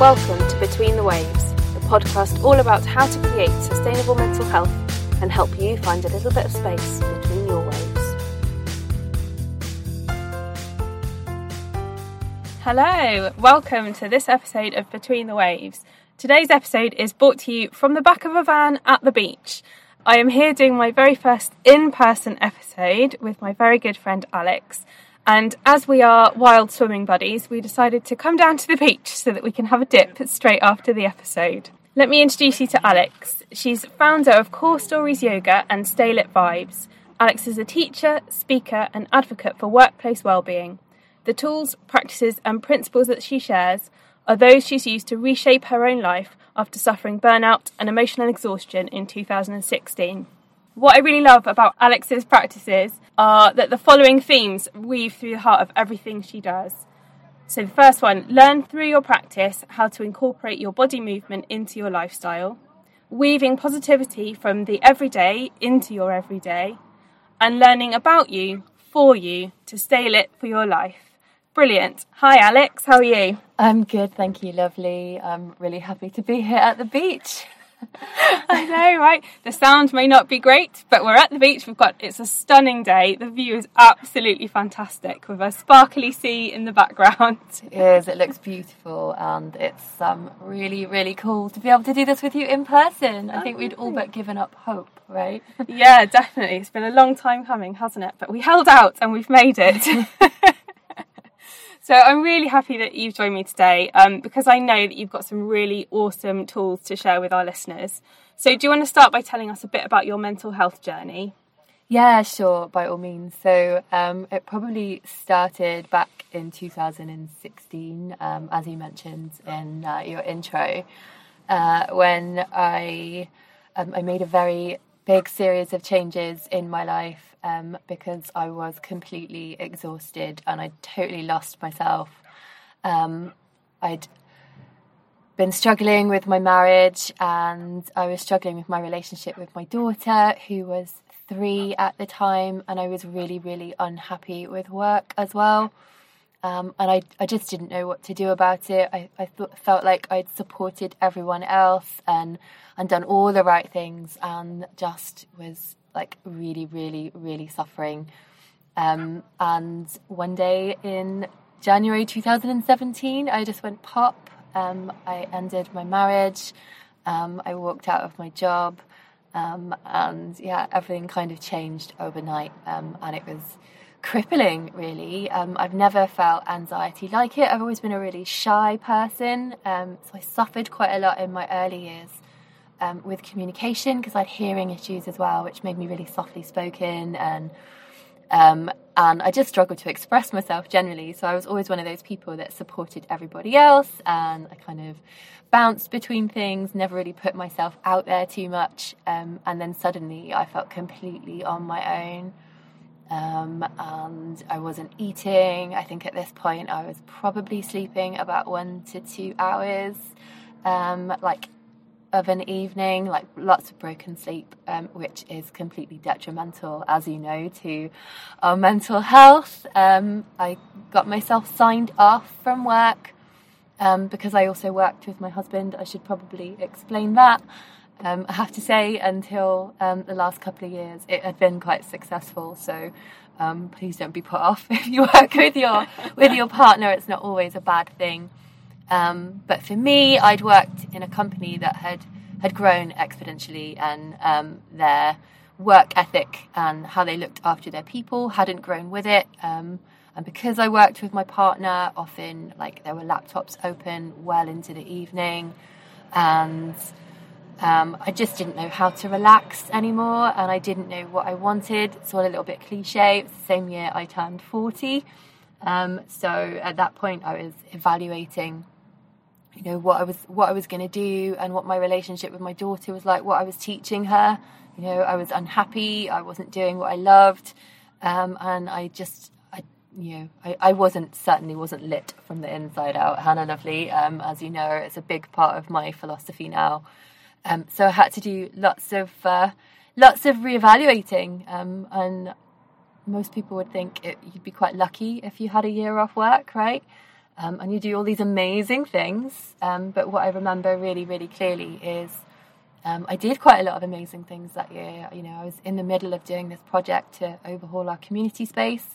Welcome to Between the Waves, the podcast all about how to create sustainable mental health and help you find a little bit of space between your waves. Hello, welcome to this episode of Between the Waves. Today's episode is brought to you from the back of a van at the beach. I am here doing my very first in person episode with my very good friend Alex. And as we are wild swimming buddies, we decided to come down to the beach so that we can have a dip straight after the episode. Let me introduce you to Alex. She's founder of Core Stories Yoga and Stay Lit Vibes. Alex is a teacher, speaker, and advocate for workplace well-being. The tools, practices, and principles that she shares are those she's used to reshape her own life after suffering burnout and emotional exhaustion in 2016. What I really love about Alex's practices are that the following themes weave through the heart of everything she does. So, the first one learn through your practice how to incorporate your body movement into your lifestyle, weaving positivity from the everyday into your everyday, and learning about you for you to stay lit for your life. Brilliant. Hi, Alex. How are you? I'm good, thank you, lovely. I'm really happy to be here at the beach. I know, right? The sound may not be great, but we're at the beach. We've got it's a stunning day. The view is absolutely fantastic with a sparkly sea in the background. It is. It looks beautiful, and it's um, really, really cool to be able to do this with you in person. I think we'd all but given up hope, right? yeah, definitely. It's been a long time coming, hasn't it? But we held out and we've made it. So I'm really happy that you've joined me today um, because I know that you've got some really awesome tools to share with our listeners. So do you want to start by telling us a bit about your mental health journey? Yeah, sure, by all means. So um, it probably started back in 2016, um, as you mentioned in uh, your intro, uh, when I um, I made a very big series of changes in my life um, because I was completely exhausted and I totally lost myself. Um, I'd been struggling with my marriage and I was struggling with my relationship with my daughter, who was three at the time, and I was really, really unhappy with work as well. Um, and I, I just didn't know what to do about it. I, I thought, felt like I'd supported everyone else and and done all the right things, and just was like really, really, really suffering. Um, and one day in January 2017, I just went pop. Um, I ended my marriage. Um, I walked out of my job, um, and yeah, everything kind of changed overnight, um, and it was crippling, really. Um, I've never felt anxiety like it. I've always been a really shy person, so I suffered quite a lot in my early years um, with communication because I had hearing issues as well, which made me really softly spoken and. Um, and I just struggled to express myself generally. So I was always one of those people that supported everybody else, and I kind of bounced between things, never really put myself out there too much. Um, and then suddenly I felt completely on my own um, and I wasn't eating. I think at this point I was probably sleeping about one to two hours, um, like of an evening, like lots of broken sleep, um, which is completely detrimental, as you know, to our mental health. Um, I got myself signed off from work um, because I also worked with my husband. I should probably explain that. Um, I have to say, until um, the last couple of years, it had been quite successful. So um, please don't be put off if you work with your with your partner. It's not always a bad thing. Um, but for me, I'd worked in a company that had had grown exponentially, and um, their work ethic and how they looked after their people hadn't grown with it. Um, and because I worked with my partner, often like there were laptops open well into the evening, and um, I just didn't know how to relax anymore, and I didn't know what I wanted. It's all a little bit cliche. The same year I turned 40. Um, so at that point, I was evaluating, you know, what I was what I was going to do, and what my relationship with my daughter was like. What I was teaching her. You know, I was unhappy. I wasn't doing what I loved, um, and I just I, you know, I, I wasn't certainly wasn't lit from the inside out. Hannah Lovely, um, as you know, it's a big part of my philosophy now. Um, so I had to do lots of uh, lots of reevaluating, um, and most people would think it, you'd be quite lucky if you had a year off work, right? Um, and you do all these amazing things. Um, but what I remember really, really clearly is um, I did quite a lot of amazing things that year. You know, I was in the middle of doing this project to overhaul our community space,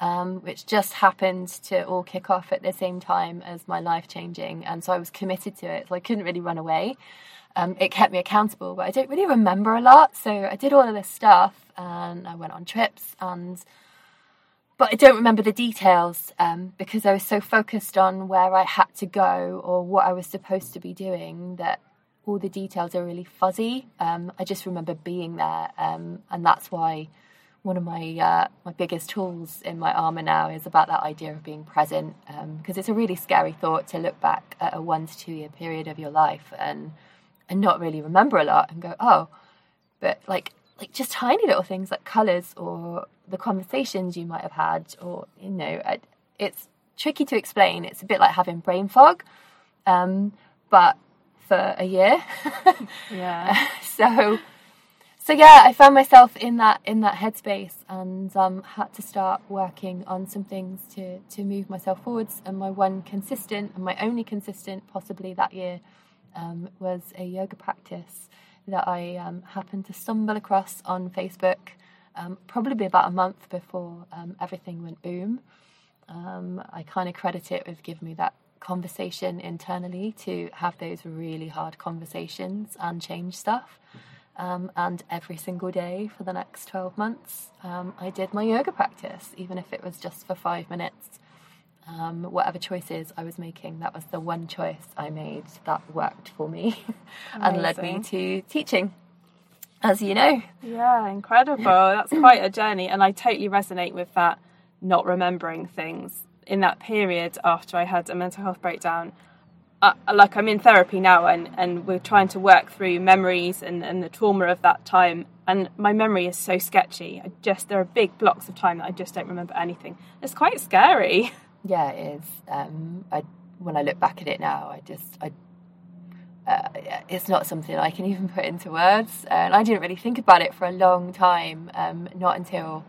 um, which just happened to all kick off at the same time as my life changing. And so I was committed to it. So I couldn't really run away. Um, it kept me accountable, but I don't really remember a lot. So I did all of this stuff and I went on trips and but I don't remember the details um, because I was so focused on where I had to go or what I was supposed to be doing that all the details are really fuzzy. Um, I just remember being there, um, and that's why one of my uh, my biggest tools in my armor now is about that idea of being present because um, it's a really scary thought to look back at a one to two year period of your life and and not really remember a lot and go oh but like like just tiny little things like colors or the conversations you might have had or you know it's tricky to explain it's a bit like having brain fog um, but for a year. yeah. so so yeah, I found myself in that in that headspace and um, had to start working on some things to to move myself forwards. And my one consistent and my only consistent, possibly that year, um, was a yoga practice that I um, happened to stumble across on Facebook, um, probably about a month before um, everything went boom. Um, I kind of credit it with giving me that conversation internally to have those really hard conversations and change stuff. Um, and every single day for the next 12 months, um, I did my yoga practice, even if it was just for five minutes. Um, whatever choices I was making, that was the one choice I made that worked for me and led me to teaching, as you know. Yeah, incredible. That's quite a journey. And I totally resonate with that not remembering things in that period after I had a mental health breakdown, uh, like I'm in therapy now and, and we're trying to work through memories and, and the trauma of that time. And my memory is so sketchy. I just there are big blocks of time that I just don't remember anything. It's quite scary. Yeah, it is. Um, I, when I look back at it now, I just I uh, it's not something I can even put into words. And I didn't really think about it for a long time, um, not until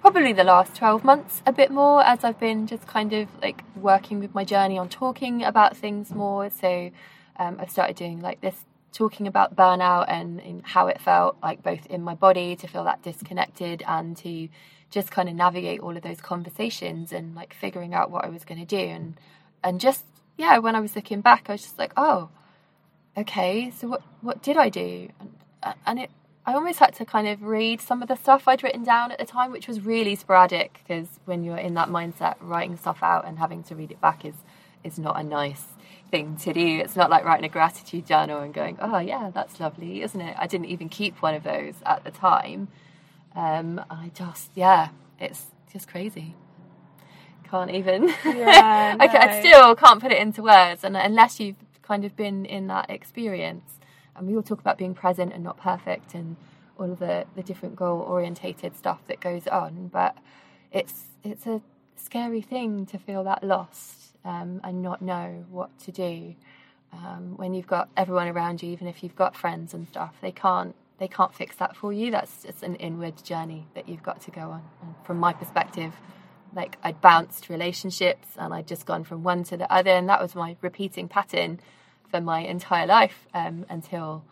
probably the last 12 months a bit more as I've been just kind of like working with my journey on talking about things more. So um, I've started doing like this talking about burnout and, and, how it felt like both in my body to feel that disconnected and to just kind of navigate all of those conversations and like figuring out what I was going to do. And and just yeah when I was looking back I was just like oh okay so what what did I do? And, and it I almost had to kind of read some of the stuff I'd written down at the time, which was really sporadic because when you're in that mindset, writing stuff out and having to read it back is is not a nice thing to do. It's not like writing a gratitude journal and going, "Oh yeah, that's lovely," isn't it? I didn't even keep one of those at the time. Um, I just, yeah, it's just crazy. Can't even. Yeah, no. I, I still can't put it into words, and unless you've kind of been in that experience and we all talk about being present and not perfect and all of the, the different goal orientated stuff that goes on but it's it's a scary thing to feel that lost um, and not know what to do um, when you've got everyone around you even if you've got friends and stuff they can't they can't fix that for you. That's just an inward journey that you've got to go on. And from my perspective like I'd bounced relationships and I'd just gone from one to the other and that was my repeating pattern for my entire life um, until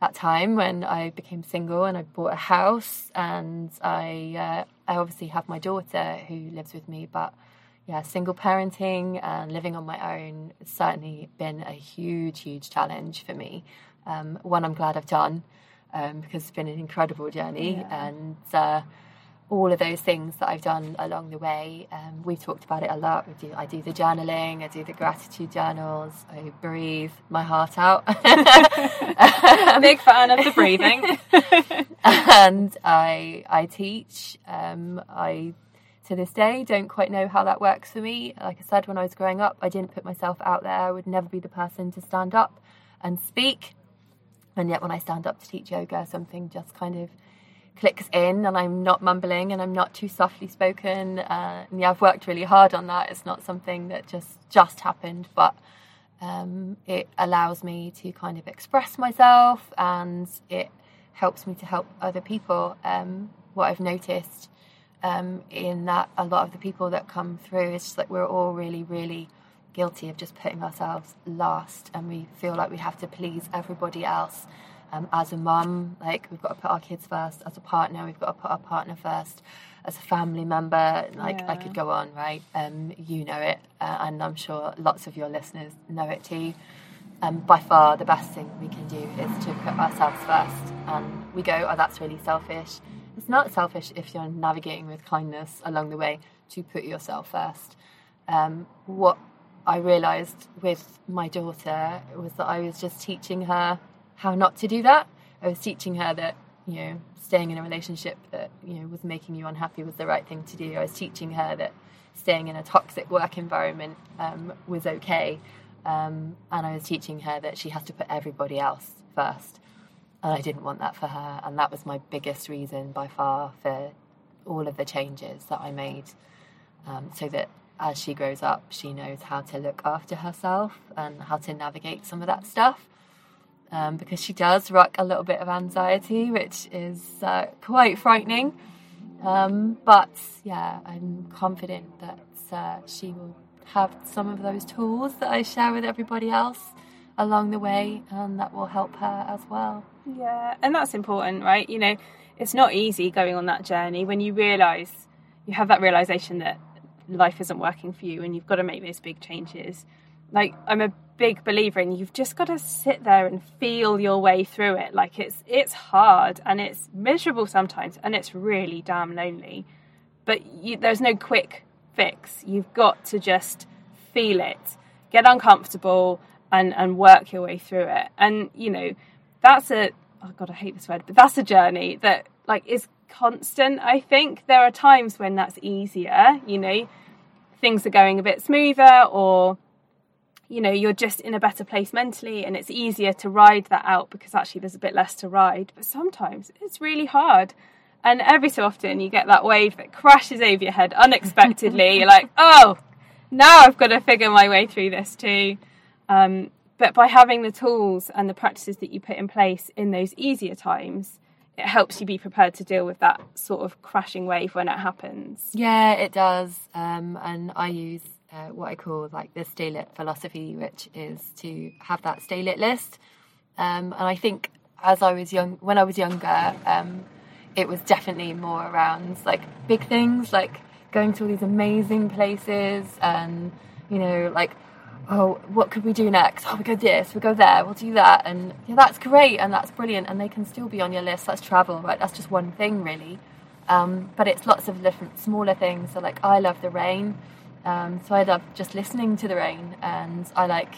that time when I became single and I bought a house and I uh, I obviously have my daughter who lives with me, but yeah, single parenting and living on my own has certainly been a huge, huge challenge for me. Um, one I'm glad I've done um, because it's been an incredible journey yeah. and. Uh, all of those things that I've done along the way. Um, we've talked about it a lot. We do, I do the journaling, I do the gratitude journals, I breathe my heart out. I'm a big fan of the breathing. and I I teach. Um, I to this day don't quite know how that works for me. Like I said, when I was growing up, I didn't put myself out there. I would never be the person to stand up and speak. And yet, when I stand up to teach yoga, something just kind of clicks in and I'm not mumbling and I'm not too softly spoken. Uh, and yeah, I've worked really hard on that. It's not something that just just happened, but um, it allows me to kind of express myself and it helps me to help other people. Um, what I've noticed um, in that a lot of the people that come through is just like we're all really, really guilty of just putting ourselves last and we feel like we have to please everybody else. Um, as a mum, like we've got to put our kids first. As a partner, we've got to put our partner first. As a family member, like yeah. I could go on, right? Um, you know it, uh, and I'm sure lots of your listeners know it too. Um, by far, the best thing we can do is to put ourselves first. And we go, oh, that's really selfish. It's not selfish if you're navigating with kindness along the way to put yourself first. Um, what I realised with my daughter was that I was just teaching her how not to do that. I was teaching her that you know staying in a relationship that you know was making you unhappy was the right thing to do. I was teaching her that staying in a toxic work environment um, was okay, um, and I was teaching her that she has to put everybody else first. And I didn't want that for her, and that was my biggest reason by far for all of the changes that I made, um, so that as she grows up, she knows how to look after herself and how to navigate some of that stuff. Um, because she does rock a little bit of anxiety, which is uh, quite frightening. Um, but yeah, I'm confident that uh, she will have some of those tools that I share with everybody else along the way, and that will help her as well. Yeah, and that's important, right? You know, it's not easy going on that journey when you realize you have that realization that life isn't working for you and you've got to make those big changes. Like I'm a big believer in you've just got to sit there and feel your way through it. Like it's it's hard and it's miserable sometimes and it's really damn lonely. But you, there's no quick fix. You've got to just feel it, get uncomfortable, and and work your way through it. And you know, that's a oh god, I hate this word, but that's a journey that like is constant. I think there are times when that's easier. You know, things are going a bit smoother, or you know, you're just in a better place mentally, and it's easier to ride that out because actually there's a bit less to ride. But sometimes it's really hard. And every so often you get that wave that crashes over your head unexpectedly. You're like, oh, now I've got to figure my way through this too. Um, but by having the tools and the practices that you put in place in those easier times, it helps you be prepared to deal with that sort of crashing wave when it happens. Yeah, it does. Um, and I use uh, what I call like the stay lit philosophy, which is to have that stay lit list. Um, and I think as I was young, when I was younger, um, it was definitely more around like big things, like going to all these amazing places and you know like oh what could we do next? Oh we go this we go there we'll do that. And yeah that's great and that's brilliant and they can still be on your list. That's travel right? That's just one thing really. Um, but it's lots of different smaller things. So like i love the rain. Um, so i love just listening to the rain and i like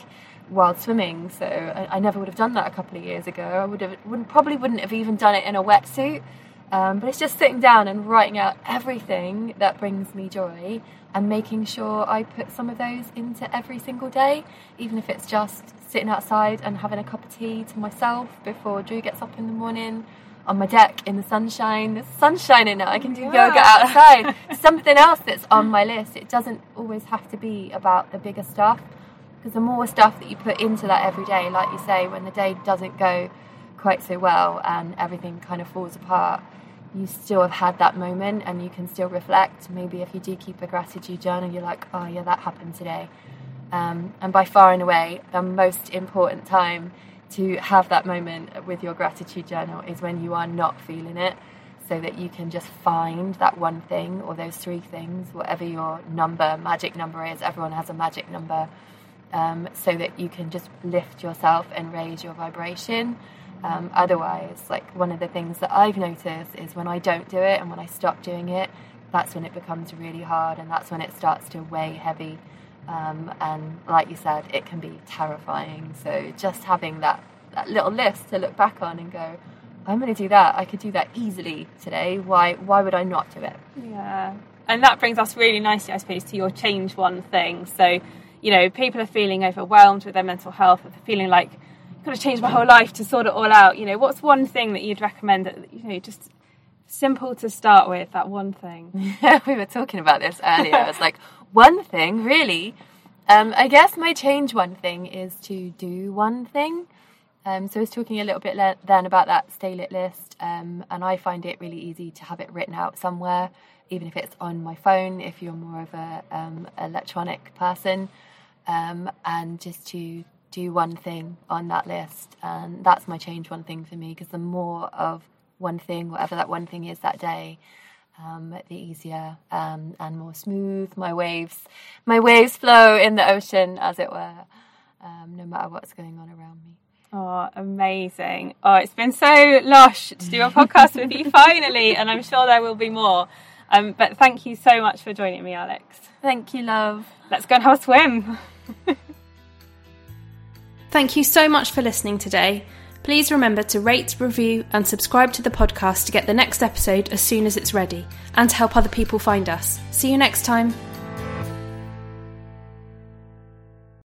wild swimming. So I, I, never would have done that a couple of years ago. I would have wouldn't probably wouldn't have even done it in a wetsuit um, but it's just sitting down and writing out everything that brings me joy and making sure I put some of those into every single day, even if it's just sitting outside and having a cup of tea to myself before Drew gets up in the morning on my deck in the sunshine. There's sunshine in it. I can do yeah. yoga outside. Something else that's on my list. It doesn't always have to be about the bigger stuff because the more stuff that you put into that every day, like you say, when the day doesn't go quite so well and everything kind of falls apart, you still have had that moment and you can still reflect. Maybe if you do keep a gratitude journal, you're like, oh, yeah, that happened today. Um, and by far and away, the most important time to have that moment with your gratitude journal is when you are not feeling it, so that you can just find that one thing or those three things, whatever your number, magic number is. Everyone has a magic number. Um, so that you can just lift yourself and raise your vibration. Um, otherwise, like one of the things that I've noticed is when I don't do it and when I stop doing it, that's when it becomes really hard and that's when it starts to weigh heavy. Um, and like you said, it can be terrifying. So just having that, that little list to look back on and go, I'm going to do that. I could do that easily today. Why? Why would I not do it? Yeah, and that brings us really nicely, I suppose, to your change one thing. So, you know, people are feeling overwhelmed with their mental health, feeling like got to change my whole life to sort it all out. You know, what's one thing that you'd recommend that you know just simple to start with? That one thing. We were talking about this earlier. I was like, one thing, really. Um, I guess my change one thing is to do one thing. Um, so I was talking a little bit le- then about that stay lit list, um, and I find it really easy to have it written out somewhere, even if it's on my phone. If you're more of a um, electronic person, um, and just to do one thing on that list. And that's my change one thing for me because the more of one thing, whatever that one thing is that day, um, the easier um, and more smooth my waves, my waves flow in the ocean, as it were, um, no matter what's going on around me. Oh, amazing. Oh, it's been so lush to do a podcast with you finally, and I'm sure there will be more. Um, but thank you so much for joining me, Alex. Thank you, love. Let's go and have a swim. thank you so much for listening today. Please remember to rate, review, and subscribe to the podcast to get the next episode as soon as it's ready and to help other people find us. See you next time.